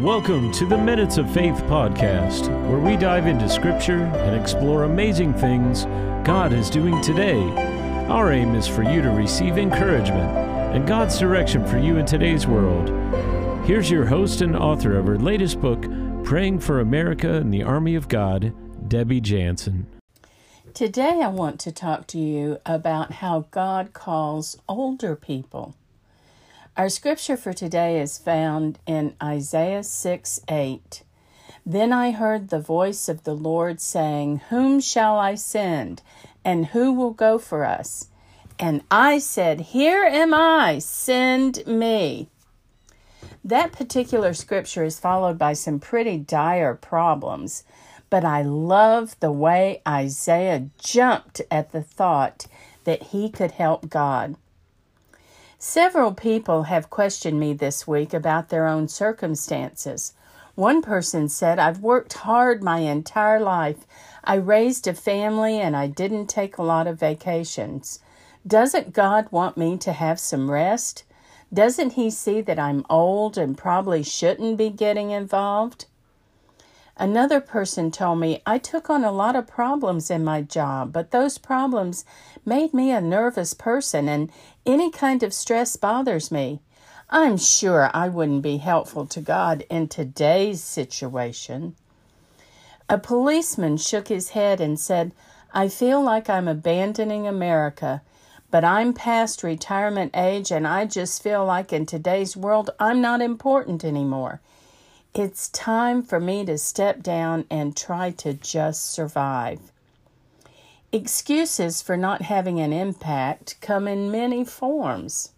Welcome to the Minutes of Faith podcast, where we dive into Scripture and explore amazing things God is doing today. Our aim is for you to receive encouragement and God's direction for you in today's world. Here's your host and author of her latest book, Praying for America and the Army of God, Debbie Jansen. Today, I want to talk to you about how God calls older people. Our scripture for today is found in Isaiah 6 8. Then I heard the voice of the Lord saying, Whom shall I send? And who will go for us? And I said, Here am I, send me. That particular scripture is followed by some pretty dire problems, but I love the way Isaiah jumped at the thought that he could help God. Several people have questioned me this week about their own circumstances. One person said, I've worked hard my entire life. I raised a family and I didn't take a lot of vacations. Doesn't God want me to have some rest? Doesn't He see that I'm old and probably shouldn't be getting involved? Another person told me I took on a lot of problems in my job, but those problems made me a nervous person and any kind of stress bothers me. I'm sure I wouldn't be helpful to God in today's situation. A policeman shook his head and said, I feel like I'm abandoning America, but I'm past retirement age and I just feel like in today's world I'm not important anymore. It's time for me to step down and try to just survive. Excuses for not having an impact come in many forms.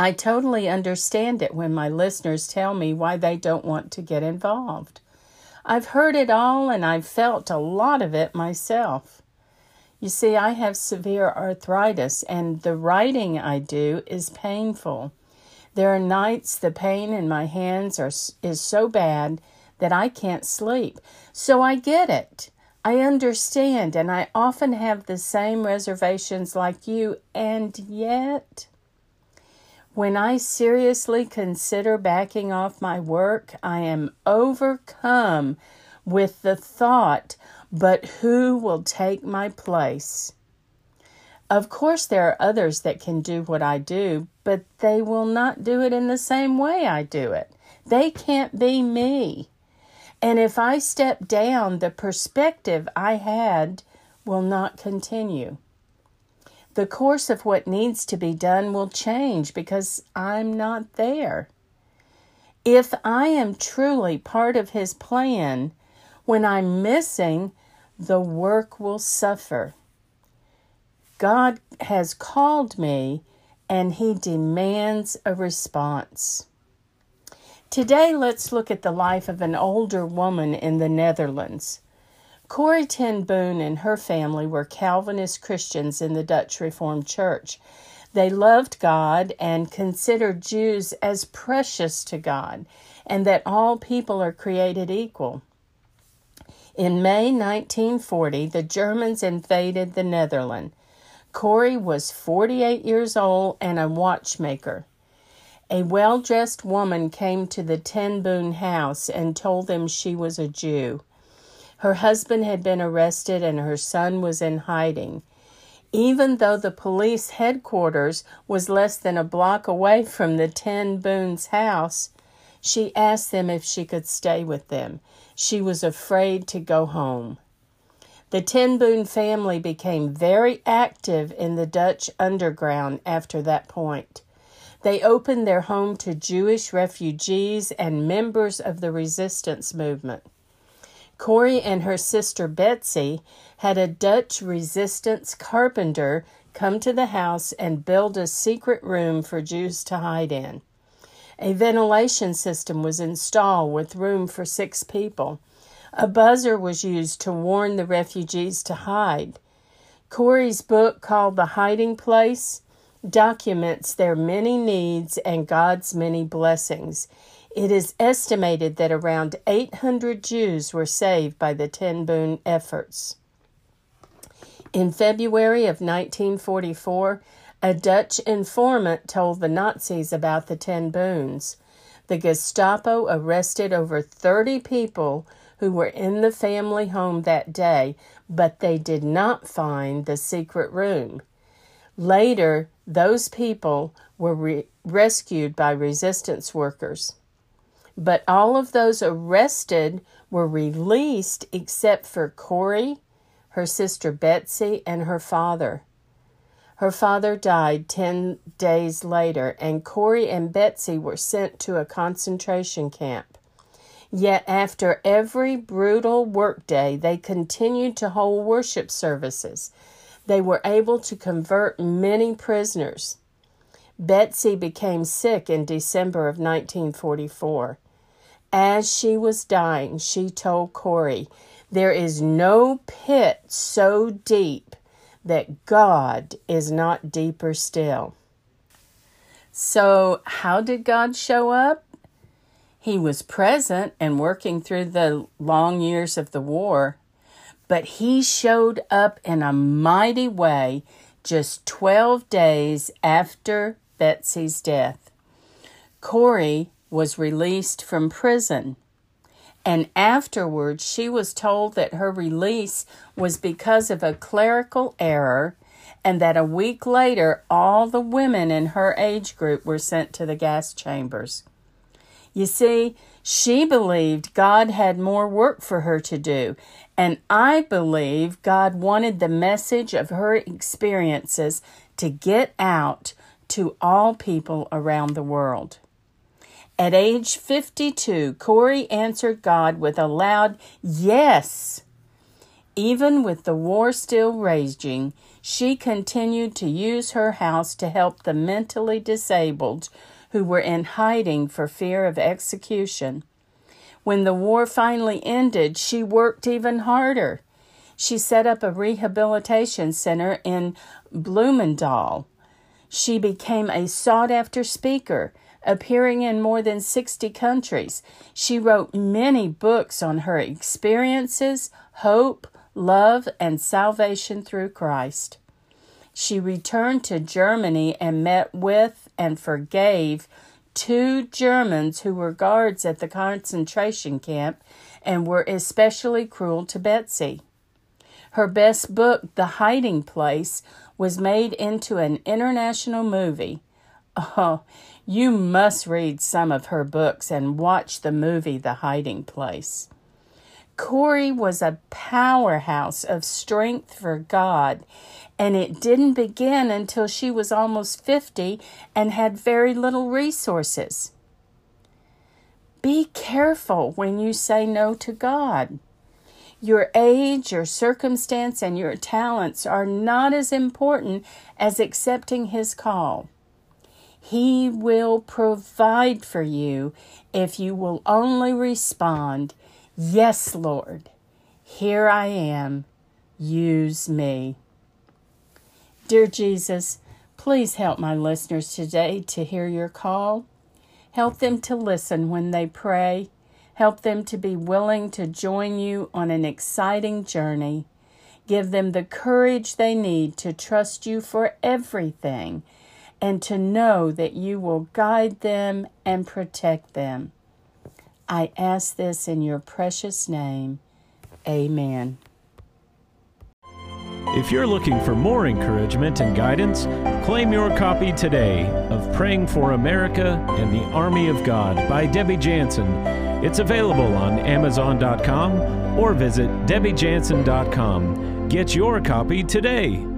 I totally understand it when my listeners tell me why they don't want to get involved. I've heard it all and I've felt a lot of it myself. You see, I have severe arthritis and the writing I do is painful. There are nights the pain in my hands are, is so bad that I can't sleep. So I get it. I understand, and I often have the same reservations like you, and yet. When I seriously consider backing off my work, I am overcome with the thought, but who will take my place? Of course, there are others that can do what I do, but they will not do it in the same way I do it. They can't be me. And if I step down, the perspective I had will not continue. The course of what needs to be done will change because I'm not there. If I am truly part of His plan, when I'm missing, the work will suffer. God has called me and He demands a response. Today, let's look at the life of an older woman in the Netherlands. Corrie ten Boom and her family were Calvinist Christians in the Dutch Reformed Church. They loved God and considered Jews as precious to God and that all people are created equal. In May 1940, the Germans invaded the Netherlands. Corrie was 48 years old and a watchmaker. A well dressed woman came to the Ten Boom house and told them she was a Jew. Her husband had been arrested and her son was in hiding. Even though the police headquarters was less than a block away from the Ten Booms house, she asked them if she could stay with them. She was afraid to go home. The Ten Boom family became very active in the Dutch underground after that point. They opened their home to Jewish refugees and members of the resistance movement. Corrie and her sister Betsy had a Dutch resistance carpenter come to the house and build a secret room for Jews to hide in. A ventilation system was installed with room for six people. A buzzer was used to warn the refugees to hide. Corrie's book, called The Hiding Place, documents their many needs and God's many blessings. It is estimated that around 800 Jews were saved by the Ten Boom efforts. In February of 1944, a Dutch informant told the Nazis about the Ten Booms. The Gestapo arrested over 30 people who were in the family home that day, but they did not find the secret room. Later, those people were re- rescued by resistance workers. But all of those arrested were released except for Corrie, her sister Betsy, and her father. Her father died 10 days later, and Corrie and Betsy were sent to a concentration camp. Yet, after every brutal workday, they continued to hold worship services. They were able to convert many prisoners. Betsy became sick in December of 1944. As she was dying, she told Corrie, There is no pit so deep that God is not deeper still. So, how did God show up? He was present and working through the long years of the war, but he showed up in a mighty way just 12 days after Betsy's death. Corrie was released from prison and afterwards she was told that her release was because of a clerical error and that a week later all the women in her age group were sent to the gas chambers. You see, she believed God had more work for her to do, and I believe God wanted the message of her experiences to get out to all people around the world. At age 52, Corrie answered God with a loud yes. Even with the war still raging, she continued to use her house to help the mentally disabled who were in hiding for fear of execution. When the war finally ended, she worked even harder. She set up a rehabilitation center in Bloemendaal. She became a sought after speaker appearing in more than 60 countries. She wrote many books on her experiences, hope, love, and salvation through Christ. She returned to Germany and met with and forgave two Germans who were guards at the concentration camp and were especially cruel to Betsy. Her best book, The Hiding Place, was made into an international movie. Oh, you must read some of her books and watch the movie The Hiding Place. Corrie was a powerhouse of strength for God, and it didn't begin until she was almost 50 and had very little resources. Be careful when you say no to God. Your age, your circumstance, and your talents are not as important as accepting His call. He will provide for you if you will only respond, Yes, Lord, here I am, use me. Dear Jesus, please help my listeners today to hear your call. Help them to listen when they pray. Help them to be willing to join you on an exciting journey. Give them the courage they need to trust you for everything and to know that you will guide them and protect them. I ask this in your precious name. Amen. If you're looking for more encouragement and guidance, claim your copy today of Praying for America and the Army of God by Debbie Jansen. It's available on Amazon.com or visit DebbieJansen.com. Get your copy today.